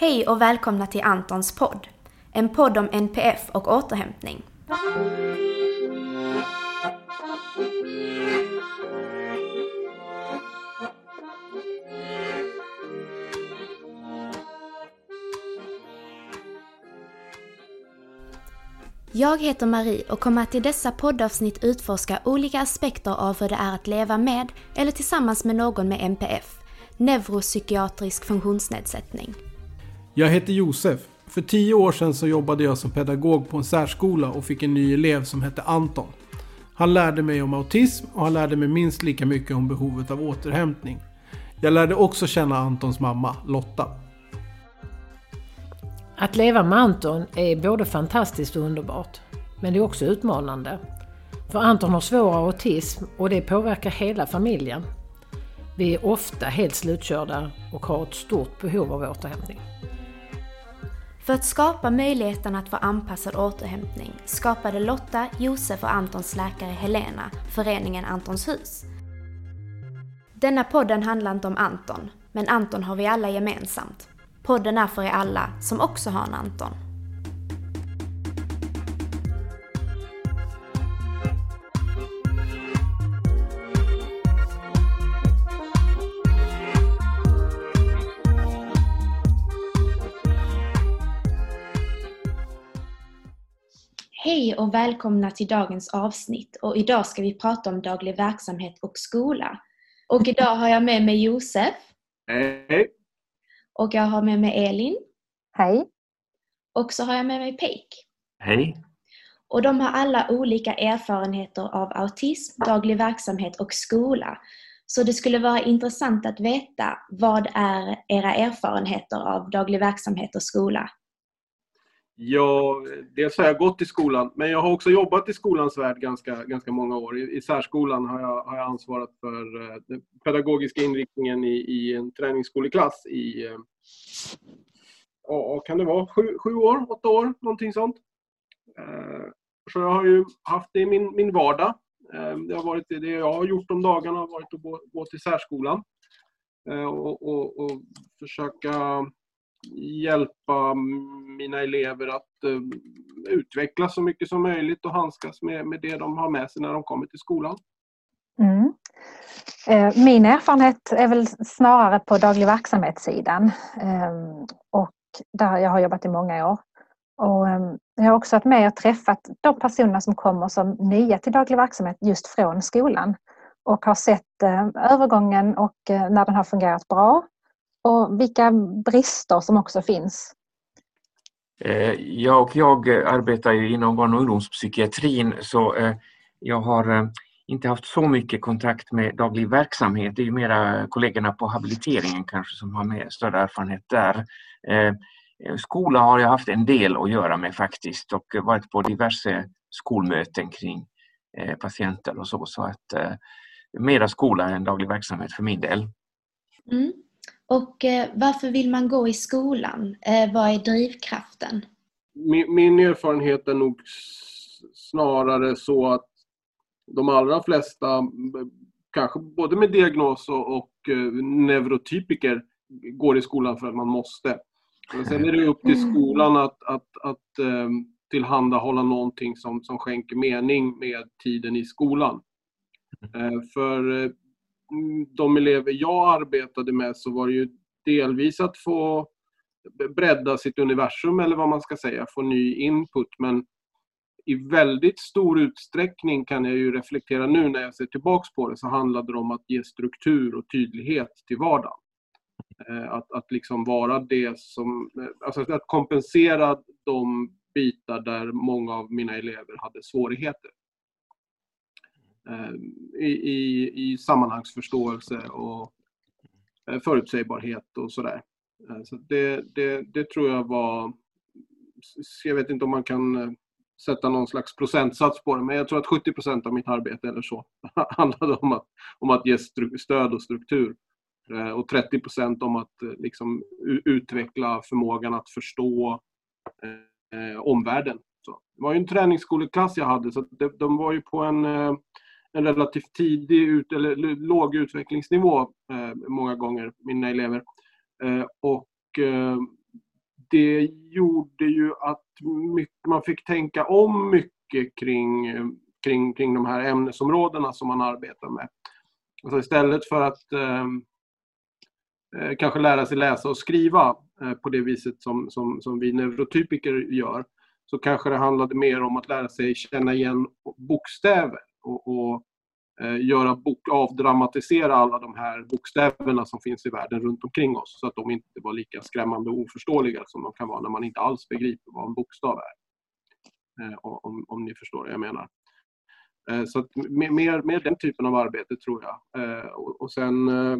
Hej och välkomna till Antons podd. En podd om NPF och återhämtning. Jag heter Marie och kommer att i dessa poddavsnitt utforska olika aspekter av hur det är att leva med eller tillsammans med någon med NPF, neuropsykiatrisk funktionsnedsättning. Jag heter Josef. För tio år sedan så jobbade jag som pedagog på en särskola och fick en ny elev som hette Anton. Han lärde mig om autism och han lärde mig minst lika mycket om behovet av återhämtning. Jag lärde också känna Antons mamma, Lotta. Att leva med Anton är både fantastiskt och underbart. Men det är också utmanande. För Anton har svår autism och det påverkar hela familjen. Vi är ofta helt slutkörda och har ett stort behov av återhämtning. För att skapa möjligheten att få anpassad återhämtning skapade Lotta, Josef och Antons läkare Helena föreningen Antons hus. Denna podden handlar inte om Anton, men Anton har vi alla gemensamt. Podden är för er alla som också har en Anton. Hej och välkomna till dagens avsnitt och idag ska vi prata om daglig verksamhet och skola. Och idag har jag med mig Josef. Hej! Och jag har med mig Elin. Hej. Och så har jag med mig Peik. Hej! Och de har alla olika erfarenheter av autism, daglig verksamhet och skola. Så det skulle vara intressant att veta vad är era erfarenheter av daglig verksamhet och skola? Jag, dels har jag gått i skolan, men jag har också jobbat i skolans värld ganska, ganska många år. I, i särskolan har jag, har jag ansvarat för eh, den pedagogiska inriktningen i, i en träningsskoleklass i, eh, ja, kan det vara, sju, sju år, åtta år, någonting sånt. Eh, Så jag har ju haft det i min, min vardag. Eh, Det har varit det jag har gjort de dagarna, har varit att gå, gå till särskolan eh, och, och, och försöka hjälpa mina elever att eh, utvecklas så mycket som möjligt och handskas med, med det de har med sig när de kommer till skolan. Mm. Eh, Min erfarenhet är väl snarare på daglig verksamhetssidan. Ehm, Och där jag har jobbat i många år. Och ehm, jag har också varit med och träffat de personer som kommer som nya till daglig verksamhet just från skolan. Och har sett eh, övergången och eh, när den har fungerat bra. Och vilka brister som också finns. Eh, Jag och jag eh, arbetar ju inom barn och ungdomspsykiatrin så eh, jag har inte haft så mycket kontakt med daglig verksamhet. Det är ju mera kollegorna på habiliteringen kanske som har med större erfarenhet där. Skola har jag haft en del att göra med faktiskt och varit på diverse skolmöten kring patienter och så. Så att mera skola än daglig verksamhet för min del. Mm. Och eh, varför vill man gå i skolan? Eh, vad är drivkraften? Min, min erfarenhet är nog snarare så att de allra flesta, kanske både med diagnos och, och eh, neurotypiker, går i skolan för att man måste. Men sen är det upp till skolan att, att, att eh, tillhandahålla någonting som, som skänker mening med tiden i skolan. Eh, för mm, Mm, de elever jag arbetade med så var det ju delvis att få bredda sitt universum eller vad man ska säga, få ny input. Men i väldigt stor utsträckning kan jag ju reflektera nu när jag ser tillbaks på det så handlade det om att ge struktur och tydlighet till vardagen. Eh, att, att liksom vara det som, eh, alltså att kompensera de bitar där många av mina elever hade svårigheter. Eh, I, i, i sammanhangsförståelse och eh, förutsägbarhet och sådär. Eh, så det, det, det tror jag var, jag vet inte om man kan sätta någon slags procentsats på det, men jag tror att 70 procent av mitt arbete eller så handlade om att, om att ge stöd och struktur. Och 30 procent om att liksom utveckla förmågan att förstå eh, omvärlden. Så. Det var ju en träningsskoleklass jag hade, så de, de var ju på en, eh, en relativt tidig ut, eller låg utvecklingsnivå eh, många gånger, mina elever. Eh, och eh, det gjorde ju att mycket, man fick tänka om mycket kring, kring, kring de här ämnesområdena som man arbetar med. Alltså istället för att eh, eh kanske lära sig läsa och skriva eh, på det viset som, som, som vi neurotypiker gör, så kanske det handlade mer om att lära sig känna igen bokstäver och, och eh, göra bok, avdramatisera alla de här bokstäverna som finns i världen runt omkring oss så att de inte var lika skrämmande och oförståeliga som de kan vara när man inte alls begriper vad en bokstav är. Eh, om, om ni förstår vad jag menar. Eh, så att mer, mer den typen av arbete tror jag. Eh, och, och sen eh,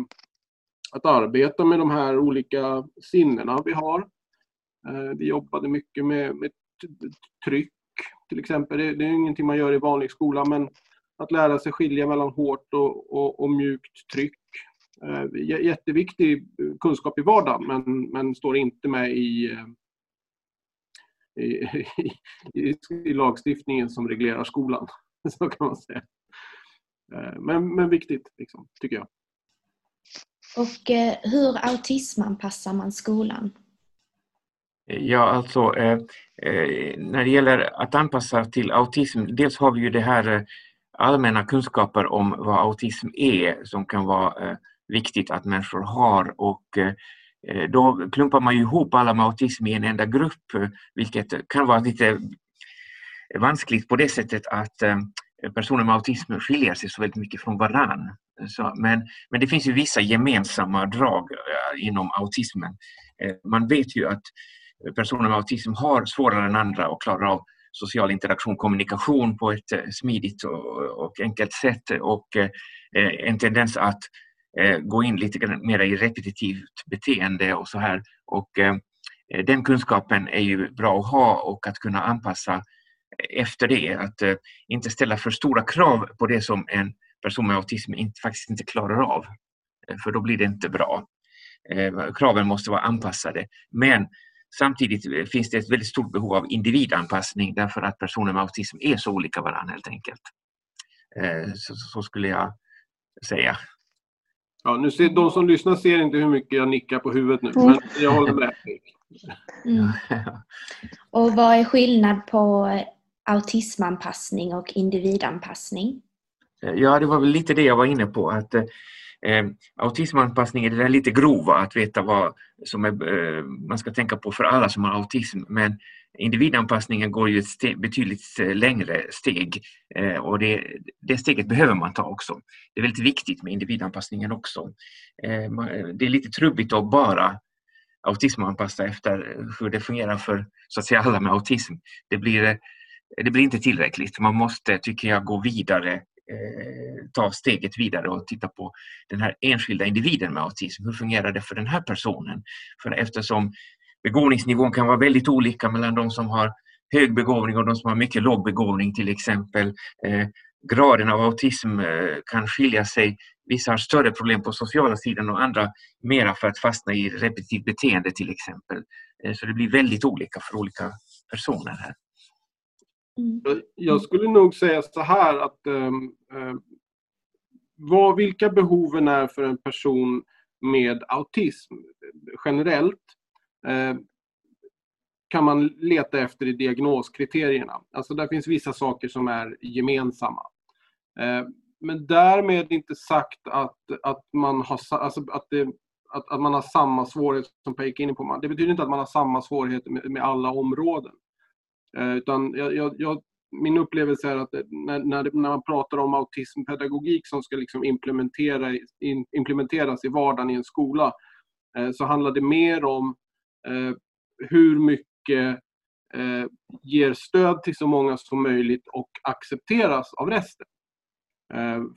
att arbeta med de här olika sinnena vi har. Eh, vi jobbade mycket med, med tryck till exempel. Det, det, är ingenting man gör i vanlig skola men att lära sig skilja mellan hårt och, och, och mjukt tryck. Eh, jätteviktig kunskap i vardagen men, men står inte med i, eh, i, i, i lagstiftningen som reglerar skolan. Så kan man säga. Eh, men, men viktigt, liksom, tycker jag. Och eh, hur autismanpassar man skolan? Ja, alltså eh, eh, när det gäller att anpassa till autism, dels har vi ju det här eh, allmänna kunskaper om vad autism är som kan vara eh, viktigt att människor har och eh, då klumpar man ju ihop alla med autism i en enda grupp eh, vilket kan vara lite vanskligt på det sättet att personer med autism skiljer sig så väldigt mycket från varann. Så, men, men det finns ju vissa gemensamma drag inom autismen. Man vet ju att personer med autism har svårare än andra att klara av social interaktion, kommunikation på ett eh, smidigt och enkelt sätt och eh, en tendens att eh, gå in lite mer i repetitivt beteende och så här. Och den kunskapen är ju bra att ha och att kunna anpassa efter det. Att inte ställa för stora krav på det som en person med autism inte, faktiskt inte klarar av. För då blir det inte bra. Kraven måste vara anpassade. Men Samtidigt eh, finns det ett väldigt stort behov av individanpassning därför att personer med autism är så olika varandra helt enkelt. Eh, så, så skulle jag säga. Ja, nu ser, de som lyssnar ser inte hur mycket jag nickar på huvudet nu, men jag håller med. Mm. Och vad är skillnad på autismanpassning och individanpassning? Ja, det var väl lite det jag var inne på. att Eh, autismanpassning är det där lite grova, att veta vad som är, eh, man ska tänka på för alla som har autism. Men individanpassningen går ju ett steg, betydligt eh, längre steg eh, och det, det steget behöver man ta också. Det är väldigt viktigt med individanpassningen också. Eh, det är lite trubbigt att bara autismanpassa efter hur det fungerar för så att säga alla med autism. Det blir, eh, det blir inte tillräckligt. Man måste, tycker jag, gå vidare Eh, ta steget vidare och titta på den här enskilda individen med autism. Hur fungerar det för den här personen? För eftersom begåvningsnivån kan vara väldigt olika mellan de som har hög begåvning och de som har mycket låg begåvning till exempel. Eh, graden av autism eh, kan skilja sig. Vissa har större problem på sociala sidan och andra mera för att fastna i repetitivt beteende till exempel. Eh, så det blir väldigt olika för olika personer här. Mm. Jag skulle nog säga så här att eh, vad, vilka behoven är för en person med autism generellt eh, kan man leta efter i diagnoskriterierna. Alltså där finns vissa saker som är gemensamma. Eh, men därmed inte sagt att, att, man, har, alltså att, det, att, att man har samma svårigheter som Pekka är inne på. Det betyder inte att man har samma svårigheter med, med alla områden. Eh, utan jag, jag, min upplevelse är att när, när, när man pratar om autismpedagogik som ska liksom implementera, in, implementeras i vardagen i en skola eh, så handlar det mer om eh, hur mycket ger stöd till så många som möjligt och accepteras av resten.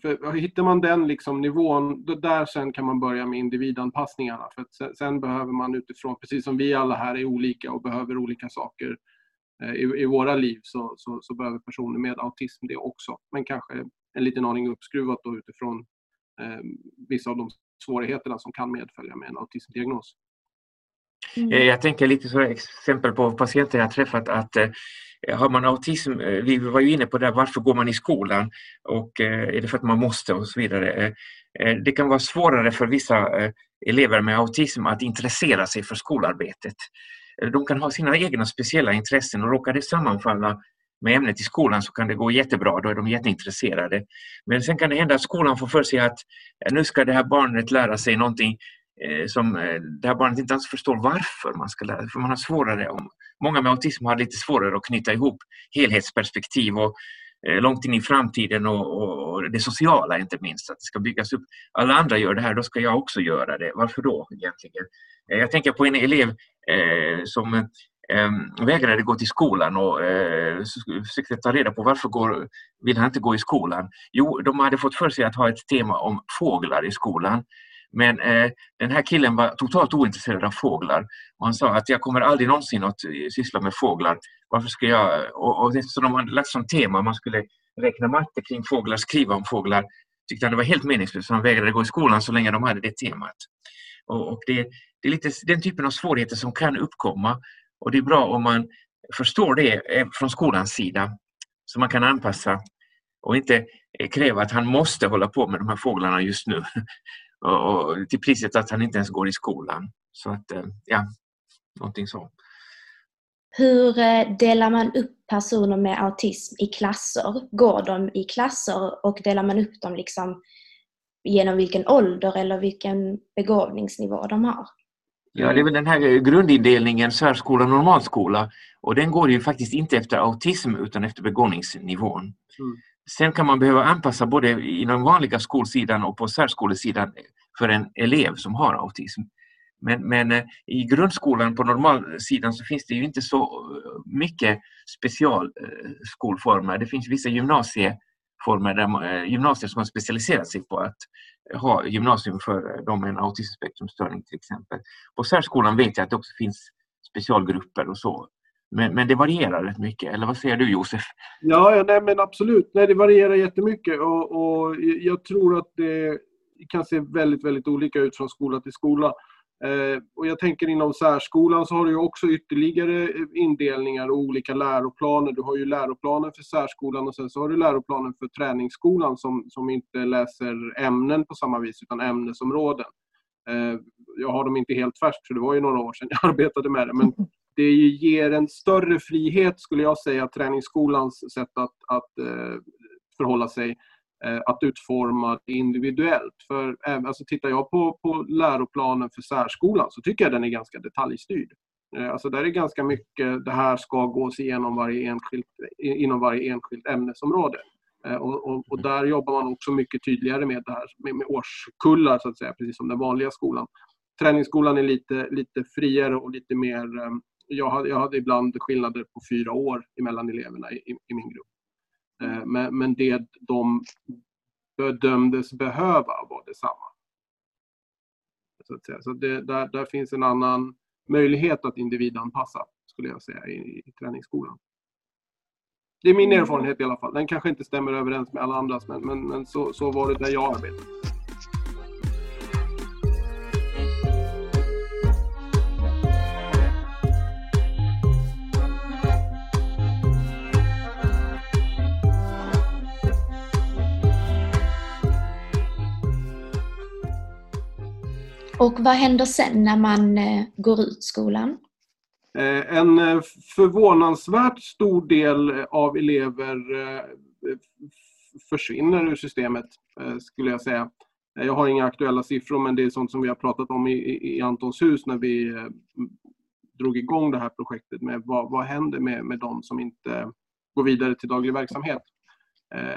För hittar man den liksom nivån, då där sen kan man börja med individanpassningarna. För sen, sen, behöver man utifrån, precis som vi alla här är olika och behöver olika saker Eh, i, i våra liv så, så, så, behöver personer med autism det också. Men kanske en liten aning uppskruvat då utifrån eh, vissa av de svårigheterna som kan medfölja med en autismdiagnos. Mm. Eh, jag tänker lite så exempel på patienter jag träffat att eh, har man autism, eh, vi var ju inne på det, varför går man i skolan och eh, är det för att man måste och så vidare. det kan vara svårare för vissa elever med autism att intressera sig för skolarbetet. De kan ha sina egna speciella intressen och råkar det sammanfalla med ämnet i skolan så kan det gå jättebra, då är de jätteintresserade. Men sen kan det hända att skolan får för sig att nu ska det här barnet lära sig någonting eh, som eh, det här barnet inte ens förstår varför man ska lära sig. För man har svårare, om, många med autism har lite svårare att knyta ihop helhetsperspektiv och Eh, långt in i framtiden och, och, och, det sociala inte minst, att det ska byggas upp. Alla andra gör det här, då ska jag också göra det. Varför då egentligen? Eh, jag tänker på en elev eh, som eh, vägrade gå till skolan och eh, försökte ta reda på varför går, vill han inte gå i skolan. Jo, de hade fått för sig att ha ett tema om fåglar i skolan. Men eh, den här killen var totalt ointresserad av fåglar. Och han sa att jag kommer aldrig någonsin att eh, syssla med fåglar. Varför ska jag... Och, och eftersom de hade lagt som tema man skulle räkna matte kring fåglar, skriva om fåglar, tyckte han det var helt meningslöst. Så han vägrade gå i skolan så länge de hade det temat. Och, och det, det, är lite den typen av svårigheter som kan uppkomma. Och det är bra om man förstår det eh, från skolans sida så man kan anpassa och inte eh, kräva att han måste hålla på med de här fåglarna just nu och, till priset att han inte ens går i skolan. Så att, eh, ja, någonting så. Hur delar man upp personer med autism i klasser? Går de i klasser och delar man upp dem liksom genom vilken ålder eller vilken begåvningsnivå de har? Ja, det är väl den här grundindelningen särskola och normalskola och den går ju faktiskt inte efter autism utan efter begåvningsnivån. Mm. Sen kan man behöva anpassa både inom vanliga skolsidan och på särskolesidan för en elev som har autism. Men, men eh, i grundskolan på normalsidan så finns det ju inte så eh, mycket specialskolformer. Eh, det finns vissa gymnasieformer, där, eh, gymnasier som har specialiserat sig på att ha gymnasium för de med en autismspektrumstörning till exempel. På särskolan vet jag att det också finns specialgrupper och så. Men, men det varierar rätt mycket, eller vad säger du Josef? Ja, nej, men absolut. Nej, det varierar jättemycket och, och jag tror att det kan se väldigt, väldigt olika ut från skola till skola. Eh, och jag tänker inom särskolan så har du också ytterligare eh, indelningar och olika läroplaner. Du har ju läroplanen för särskolan och sen så har du läroplanen för träningsskolan som, som inte läser ämnen på samma vis utan ämnesområden. Eh, jag har dem inte helt färskt för det var ju några år sedan jag arbetade med det. Men det ger en större frihet skulle jag säga, träningsskolans sätt att, att eh, förhålla sig Eh, att utforma det individuellt. För alltså, tittar jag på, på läroplanen för särskolan så tycker jag den är ganska detaljstyrd. Eh, alltså där är ganska mycket, det här ska gås igenom varje enskilt, inom varje enskilt ämnesområde. Eh, och, och, och, där jobbar man också mycket tydligare med det här med, med årskullar så att säga, precis som den vanliga skolan. Träningsskolan är lite, lite friare och lite mer, jag hade, jag hade ibland skillnader på fyra år emellan eleverna i, i min grupp. Eh, men, men det de bedömdes behöva var detsamma. Så, att säga. så det, där, där finns en annan möjlighet att individanpassa, skulle jag säga, i, i träningsskolan. Det är min mm. erfarenhet i alla fall. Den kanske inte stämmer överens med alla andras, men, men, men så, så var det där jag arbetade. Och vad händer sen när man eh, går ut skolan? Eh, en eh, förvånansvärt stor del av elever försvinner ur systemet, skulle jag säga. Jag har inga aktuella siffror, men det är sånt som vi har pratat om i, i Antons hus när vi drog igång det här projektet med vad, vad händer med, med de som inte går vidare till daglig verksamhet.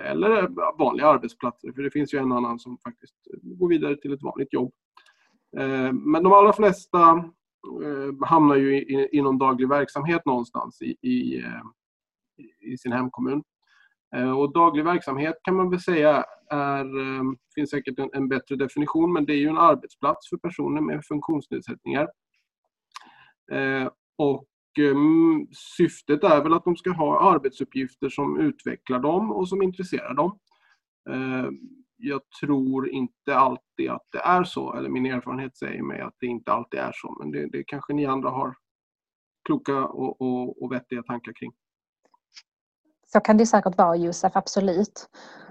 Eller vanliga arbetsplatser, för det finns ju en annan som faktiskt går vidare till ett vanligt jobb. Eh, men de allra flesta eh, hamnar ju inom daglig verksamhet någonstans i, i, eh, i sin hemkommun. Och daglig verksamhet kan man väl säga är, det finns säkert en, en, bättre definition, men det är ju en arbetsplats för personer med funktionsnedsättningar. Och syftet är väl att de ska ha arbetsuppgifter som utvecklar dem och som intresserar dem jag tror inte alltid att det är så, eller min erfarenhet säger mig att det inte alltid är så. Men det, det kanske ni andra har kloka och, och, och vettiga tankar kring. Så kan det säkert vara Josef, absolut.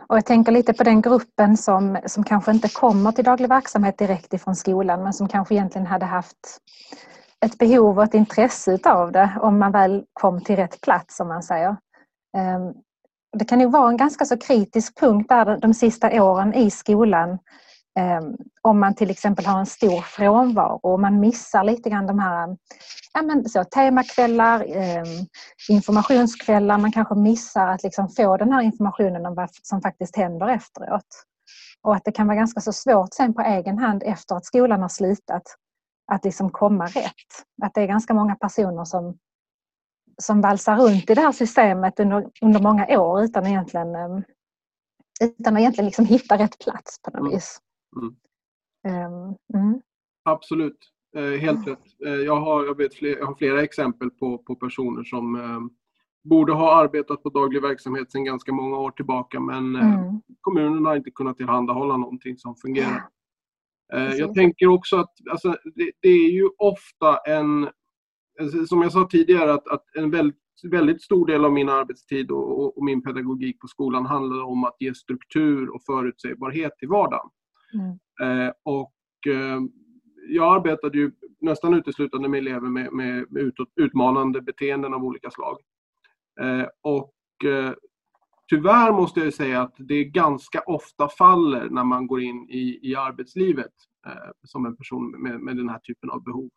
Och jag tänker lite på den gruppen som, som kanske inte kommer till daglig verksamhet direkt ifrån skolan men som kanske egentligen hade haft ett behov och ett intresse av det om man väl kom till rätt plats som man säger. Ehm, det kan ju vara en ganska så kritisk punkt där de sista åren i skolan ehm, om man till exempel har en stor frånvaro och man missar lite grann de här ja, men så, temakvällar, ehm, informationskvällar. Man kanske missar att liksom få den här informationen om vad som faktiskt händer efteråt. Och att det kan vara ganska så svårt sen på egen hand efter att skolan har slutat att liksom komma rätt. Att det är ganska många personer som, som valsar runt i det här systemet under, under många år utan egentligen, ehm, utan att egentligen liksom hitta rätt plats på något mm. vis. Mm. Um, mm. Absolut, eh, helt rätt. Eh, jag har, jag, vet fler, jag har flera exempel på, på personer som eh, borde ha arbetat på daglig verksamhet sedan ganska många år tillbaka men eh, mm. kommunen har inte kunnat tillhandahålla någonting som fungerar. Eh, jag tänker också att alltså, det, det, är ju ofta en, som jag sa tidigare, att, att en väldigt, väldigt, stor del av min arbetstid och, och, och, min pedagogik på skolan handlar om att ge struktur och förutsägbarhet till vardagen. Mm. Eh, och eh, jag arbetade ju nästan uteslutande med elever med, med, med utåt, utmanande beteenden av olika slag. Eh, och eh, tyvärr måste jag säga att det ganska ofta faller när man går in i, i arbetslivet eh, som en person med, med den här typen av behov.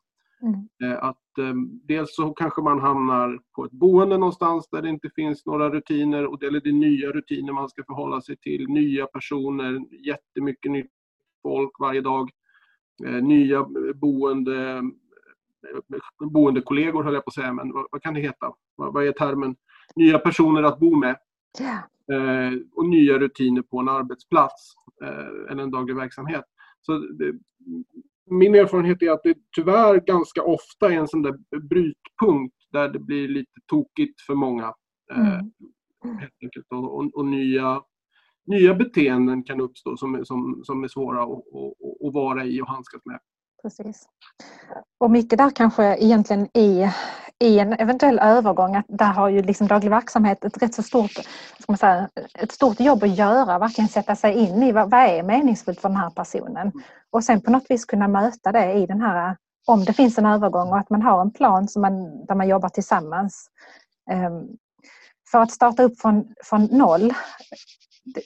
Mm. Eh, att eh, dels så kanske man hamnar på ett boende någonstans där det inte finns några rutiner och det är det nya rutiner man ska förhålla sig till. Nya personer, jättemycket nytt folk varje dag. Eh, nya boende, boendekollegor höll jag på att säga, men vad, vad kan det heta? Vad, vad, är termen? Nya personer att bo med. Yeah. och nya rutiner på en arbetsplats eller en daglig verksamhet. Så det, min erfarenhet är att det tyvärr ganska ofta är en sån där brytpunkt där det blir lite tokigt för många. Eh, mm. Och, och, och, nya, nya beteenden kan uppstå som, som, som är svåra att, att, att vara i och handskas med. Precis. Och mycket där kanske egentligen i, i en eventuell övergång, att där har ju liksom daglig verksamhet ett rätt så stort, ska man säga, ett stort jobb att göra, verkligen sätta sig in i vad, vad är meningsfullt för den här personen. Och sen på något vis kunna möta det i den här, om det finns en övergång och att man har en plan som man, där man jobbar tillsammans. Um, för att starta upp från, från noll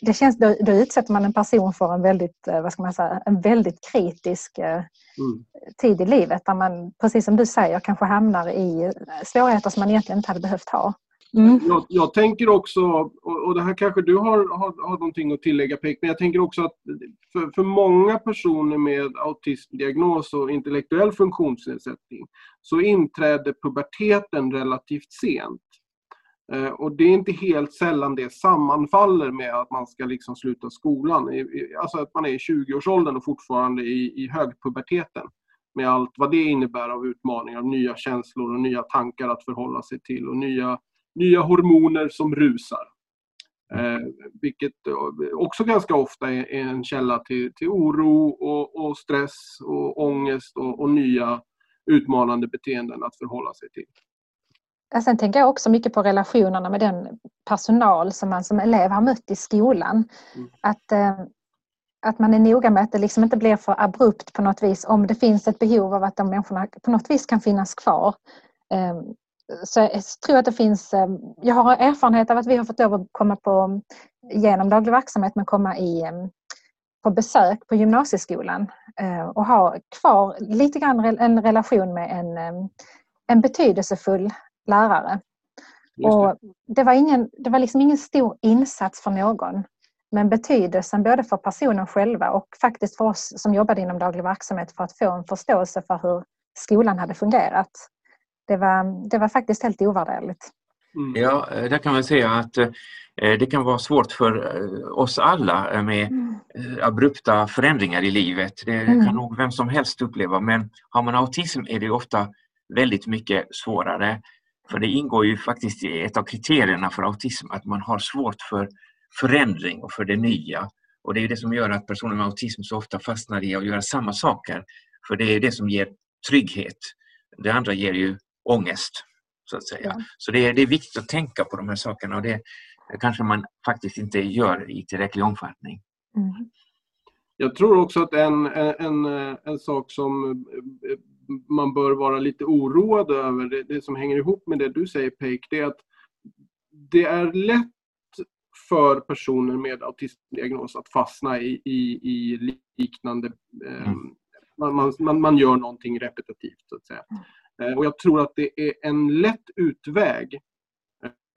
det känns, då, då utsätter man en person för en väldigt, eh, vad ska man säga, en väldigt kritisk eh, mm. tid i livet där man, precis som du säger, kanske hamnar i eh, svårigheter som man egentligen inte hade behövt ha. Mm. Jag, jag, tänker också, och det här kanske du har, har, har någonting att tillägga Pek, men jag tänker också att för, för många personer med autismdiagnos och intellektuell funktionsnedsättning så inträder puberteten relativt sent. Eh, och det är inte helt sällan det sammanfaller med att man ska liksom sluta skolan. Alltså att man är i 20-årsåldern och fortfarande i, i högpuberteten. Med allt vad det innebär av utmaningar, nya känslor och nya tankar att förhålla sig till och nya, nya hormoner som rusar. Eh, vilket eh, också ganska ofta är, är en källa till, till oro och, och stress och ångest och, och nya utmanande beteenden att förhålla sig till. Sen tänker jag också mycket på relationerna med den personal som man som elev har mött i skolan. Mm. Att, eh, att man är noga med att det liksom inte blir för abrupt på något vis om det finns ett behov av att de människorna på något vis kan finnas kvar. Eh, så jag tror att det finns, eh, jag har erfarenhet av att vi har fått lov att komma på, genom daglig verksamhet, men komma i, på besök på gymnasieskolan och ha kvar lite grann en relation med en, en betydelsefull lärare. Det. Och det, var ingen, det var liksom ingen stor insats för någon. Men betydelsen både för personen själva och faktiskt för oss som jobbade inom daglig verksamhet för att få en förståelse för hur skolan hade fungerat. Det var, det var faktiskt helt ovärderligt. Mm. Ja, eh, där kan man säga att eh, det kan vara svårt för eh, oss alla med mm. abrupta förändringar i livet. Det mm. kan nog vem som helst uppleva men har man autism är det ofta väldigt mycket svårare. För det ingår ju faktiskt i ett av kriterierna för autism att man har svårt för förändring och för det nya. Och det är det som gör att personer med autism så ofta fastnar i att göra samma saker. För det är det som ger trygghet. Det andra ger ju ångest. Så att säga. Ja. Så det är, det är viktigt att tänka på de här sakerna. Och det, kanske man faktiskt inte gör i tillräcklig omfattning. Mm. Jag tror också att en, en, en sak som man bör vara lite oroad över, det, det som hänger ihop med det du säger Peik, det är att det är lätt för personer med autismdiagnos att fastna i, i, i liknande... Eh, mm. man, man, man gör någonting repetitivt så att säga. Eh, och jag tror att det är en lätt utväg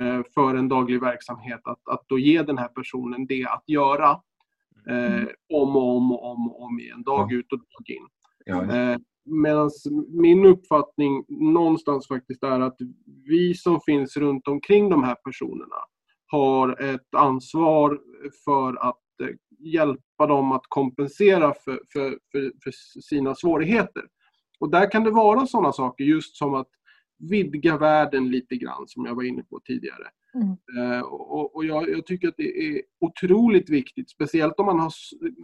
eh, för en daglig verksamhet att, att då ge den här personen det att göra eh, mm. om och om och om, och om igen, dag ut och dag in. Ja. Eh, Medan min uppfattning någonstans faktiskt är att vi som finns runt omkring de här personerna har ett ansvar för att eh, hjälpa dem att kompensera för, för, för, för sina svårigheter. Och där kan det vara sådana saker just som att vidga världen lite grann som jag var inne på tidigare. Mm. Uh, och, och jag, jag, tycker att det är otroligt viktigt, speciellt om man har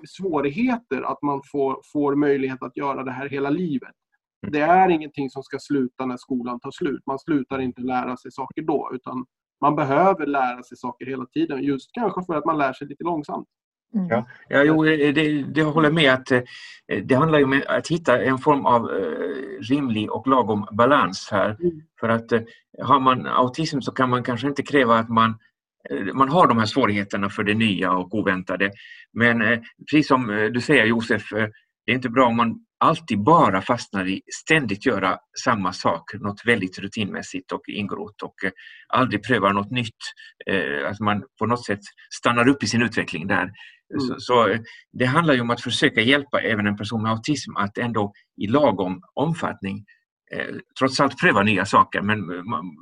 svårigheter, att man får, får möjlighet att göra det här hela livet. Mm. Det är ingenting som ska sluta när skolan tar slut. Man slutar inte lära sig saker då, utan man behöver lära sig saker hela tiden. Just kanske för att man lär sig lite långsamt. Mm. Ja, ja jo, det, det håller med att eh, det handlar om att hitta en form av eh, rimlig och lagom balans här. Mm. För att eh, har man autism så kan man kanske inte kräva att man man har de här svårigheterna för det nya och oväntade. Men precis som du säger Josef, det är inte bra om man alltid bara fastnar i ständigt göra samma sak, något väldigt rutinmässigt och ingrott och eh, aldrig prövar något nytt. Eh, att man på något sätt stannar upp i sin utveckling där. Mm. Så, så, eh, det handlar ju om att försöka hjälpa även en person med autism att ändå i lagom omfattning trots allt pröva nya saker men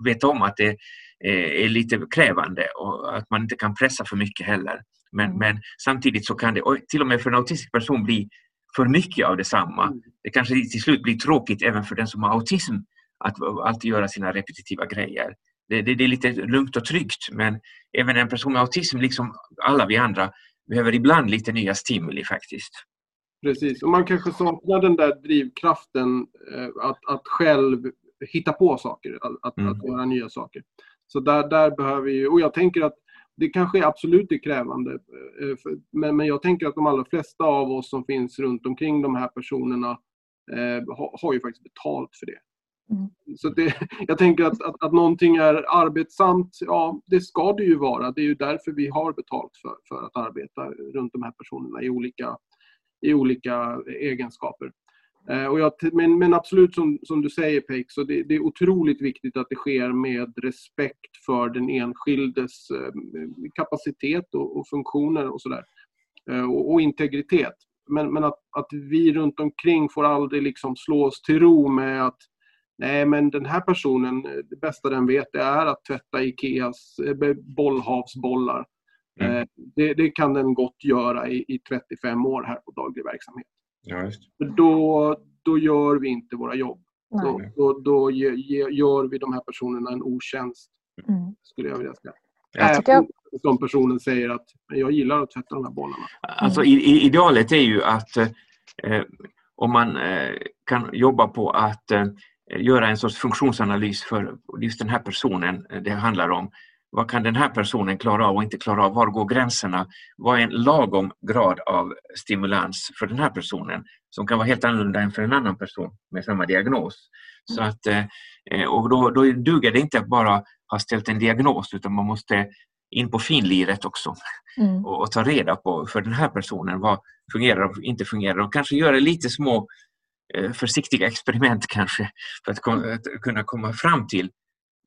veta om att det är lite krävande och att man inte kan pressa för mycket heller. Men, mm. men samtidigt så kan det, till och med för en autistisk person, bli för mycket av detsamma. Mm. Det kanske till slut blir tråkigt även för den som har autism att alltid göra sina repetitiva grejer. Det, det, det, är lite lugnt och tryggt men även en person med autism, liksom alla vi andra, behöver ibland lite nya stimuli faktiskt. Precis, och man kanske saknar den där drivkraften eh, att, att själv hitta på saker, att, mm. att göra nya saker. Så där, där behöver vi, och jag tänker att det kanske absolut är krävande. Eh, men, men jag tänker att de allra flesta av oss som finns runt omkring de här personerna eh, har, har ju faktiskt betalt för det. Mm. Så det, jag tänker att, att, att någonting är arbetsamt, ja det ska det ju vara. Det är ju därför vi har betalt för, för att arbeta runt de här personerna i olika, i olika egenskaper. Eh, och jag, men, men absolut som, som du säger Peik, så det, det, är otroligt viktigt att det sker med respekt för den enskildes eh, kapacitet och, och funktioner och sådär. Eh, och, och, integritet. Men, men att, att vi runt omkring får aldrig liksom slå oss till ro med att nej men den här personen, det bästa den vet det är att tvätta Ikeas bollhavsbollar. Mm. Det, det, kan den gott göra i, i 35 år här på daglig verksamhet. Ja, just. Då, då gör vi inte våra jobb. Då, då, då ge, ge, gör vi de här personerna en otjänst, mm. skulle jag vilja säga. Jag Även som personen säger att jag gillar att tvätta de här bollarna. Alltså, i, idealet är ju att eh, om man eh, kan jobba på att eh, göra en sorts funktionsanalys för just den här personen det handlar om vad kan den här personen klara av och inte klara av? Var går gränserna? Vad är en lagom grad av stimulans för den här personen som kan vara helt annorlunda än för en annan person med samma diagnos? Så att, eh, och då, då duger det inte att bara ha ställt en diagnos utan man måste in på finliret också mm. och, och, ta reda på för den här personen vad fungerar och inte fungerar och kanske göra lite små eh, försiktiga experiment kanske för att, kom, att kunna komma fram till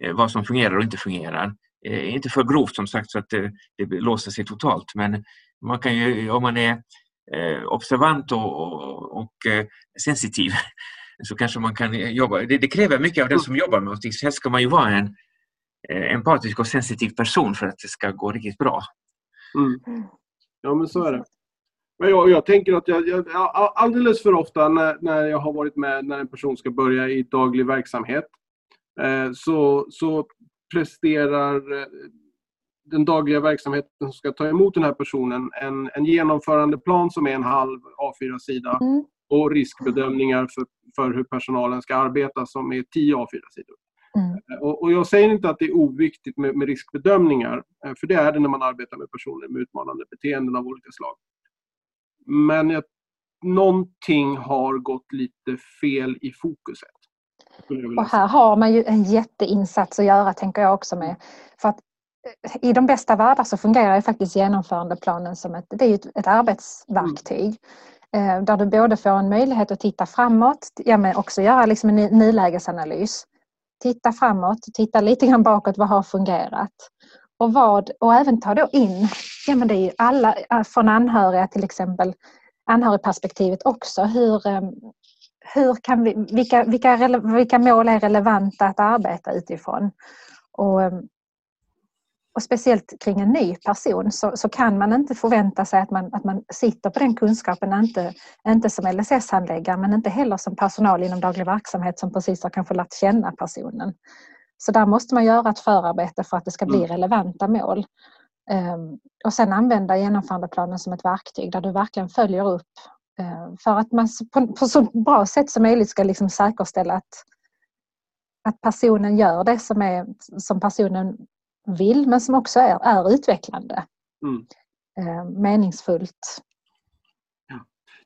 eh, vad som fungerar och inte fungerar. Eh, inte för grovt som sagt så att det, det låser sig totalt men man kan ju, om man är eh, observant och, och, och eh, sensitiv så kanske man kan jobba. Det, det, kräver mycket av den som jobbar med autism. Helst ska man ju vara en empatisk och sensitiv person för att det ska gå riktigt bra. Mm. Ja men så är det. Men jag, jag tänker att jag, jag, alldeles för ofta när, när jag har varit med när en person ska börja i daglig verksamhet eh, så, så presterar eh, den dagliga verksamheten som ska ta emot den här personen en, en genomförandeplan som är en halv A4-sida mm. och riskbedömningar för, för hur personalen ska arbeta som är 10 A4-sidor. Mm. Och, och jag säger inte att det är oviktigt med, med riskbedömningar, eh, för det är det när man arbetar med personer med utmanande beteenden av olika slag. Men jag, någonting har gått lite fel i fokuset. Och här har man ju en jätteinsats att göra tänker jag också med. För att eh, i de bästa världar så fungerar ju faktiskt genomförandeplanen som ett, det är ett, ett arbetsverktyg. Mm. Där du både får en möjlighet att titta framåt, ja, men också göra liksom en nulägesanalys. Titta framåt, titta lite grann bakåt, vad har fungerat? Och, vad, och även ta då in, ja men det är ju alla eh, från anhöriga till exempel, anhörigperspektivet också. Hur, hur kan vi, vilka, vilka, vilka mål är relevanta att arbeta utifrån? Och, och speciellt kring en ny person så, så, kan man inte förvänta sig att man, att man sitter på den kunskapen, inte, inte som LSS-handläggare men inte heller som personal inom daglig verksamhet som precis har kanske lärt känna personen. Så där måste man göra ett förarbete för att det ska bli mm. relevanta mål. Um, och sen använda genomförandeplanen som ett verktyg där du verkligen följer upp för att man på, på, så bra sätt som möjligt ska liksom säkerställa att, att personen gör det som, är, som personen vill men som också är, är utvecklande. Mm. Uh, meningsfullt.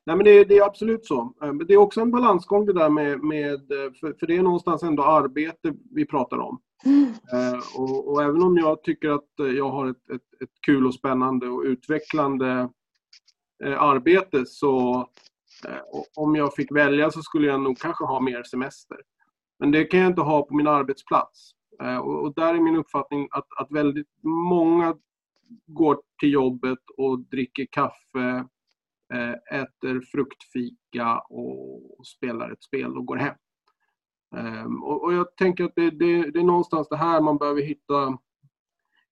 Nej, men det, det, är absolut så. Men det är också en balansgång det där med, med för, för, det är någonstans ändå arbete vi pratar om. Mm. Eh, och, och, även om jag tycker att jag har ett, ett, ett kul och spännande och utvecklande eh, Eh, arbete så eh, om jag fick välja så skulle jag nog kanske ha mer semester. Men det kan jag inte ha på min arbetsplats. Eh, och, där är min uppfattning att, att väldigt många går till jobbet och dricker kaffe, äter fruktfika och spelar ett spel och går hem. Ehm, och, och, jag tänker att det, det, det, är någonstans det här man behöver hitta,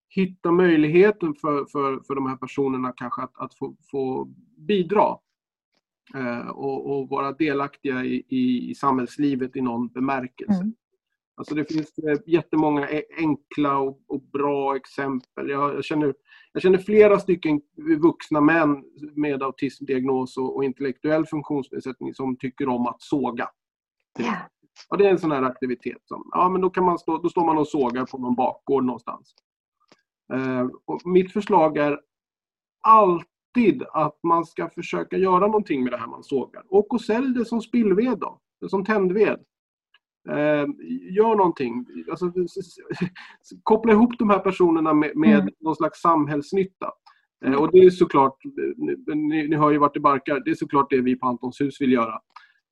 hitta möjligheten för, för, för de här personerna kanske att, att få, få bidra uh, och, och, vara delaktiga i, i, i, samhällslivet i någon bemärkelse. Mm. Alltså det finns jättemånga e, enkla och, och bra exempel. Jag, jag, känner, jag känner flera stycken vuxna män med autismdiagnos och, och intellektuell funktionsnedsättning som tycker om att såga. Yeah. Ja, det är en sån här aktivitet. Som, ja, men då, kan man stå, då står man och sågar på någon bakgård någonstans. Eh, och mitt förslag är alltid att man ska försöka göra någonting med det här man sågar. Och och sälj det som spillved då, som tändved. Eh, gör någonting. Alltså, koppla ihop de här personerna med, med mm. någon slags samhällsnytta. Eh, och det är såklart, ni, ni hör ju vart det barkar, det är såklart det vi på Antons hus vill göra.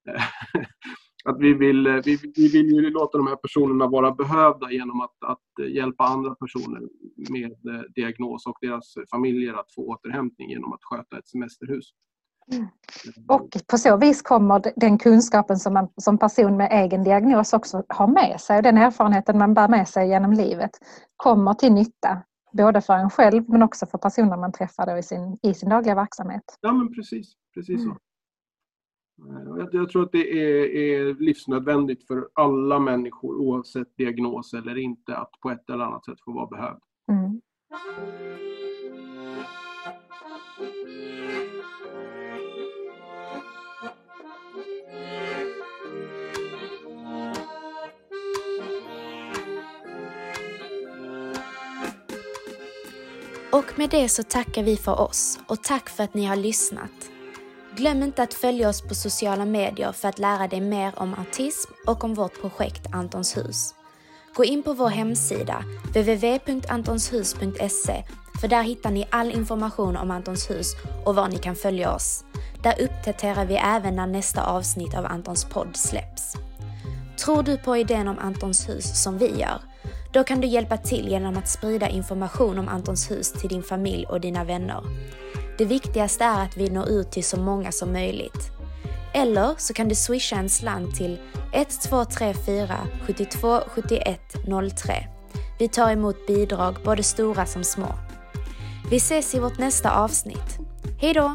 Att vi vill, vi, vi vill ju låta de här personerna vara behövda genom att, att hjälpa andra personer med eh, diagnos och deras familjer att få återhämtning genom att sköta ett semesterhus. Mm. Och på så vis kommer den kunskapen som man som person med egen diagnos också har med sig och den erfarenheten man bär med sig genom livet kommer till nytta. Både för en själv men också för personer man träffar i sin, i sin dagliga verksamhet. Ja men precis, precis så. Mm. Eh, jag tror att det är, är, livsnödvändigt för alla människor oavsett diagnos eller inte att på ett eller annat sätt få vara behövd. Mm. Och med det så tackar vi för oss och tack för att ni har lyssnat. Glöm inte att följa oss på sociala medier för att lära dig mer om autism och om vårt projekt Antons hus. Gå in på vår hemsida, www.antonshus.se, för där hittar ni all information om Antons hus och var ni kan följa oss. Där uppdaterar vi även när nästa avsnitt av Antons podd släpps. Tror du på idén om Antons hus som vi gör? Då kan du hjälpa till genom att sprida information om Antons hus till din familj och dina vänner. Det viktigaste är att vi når ut till så många som möjligt. Eller så kan du swisha en slant till 1234 72 71 03. Vi tar emot bidrag, både stora som små. Vi ses i vårt nästa avsnitt. Hejdå!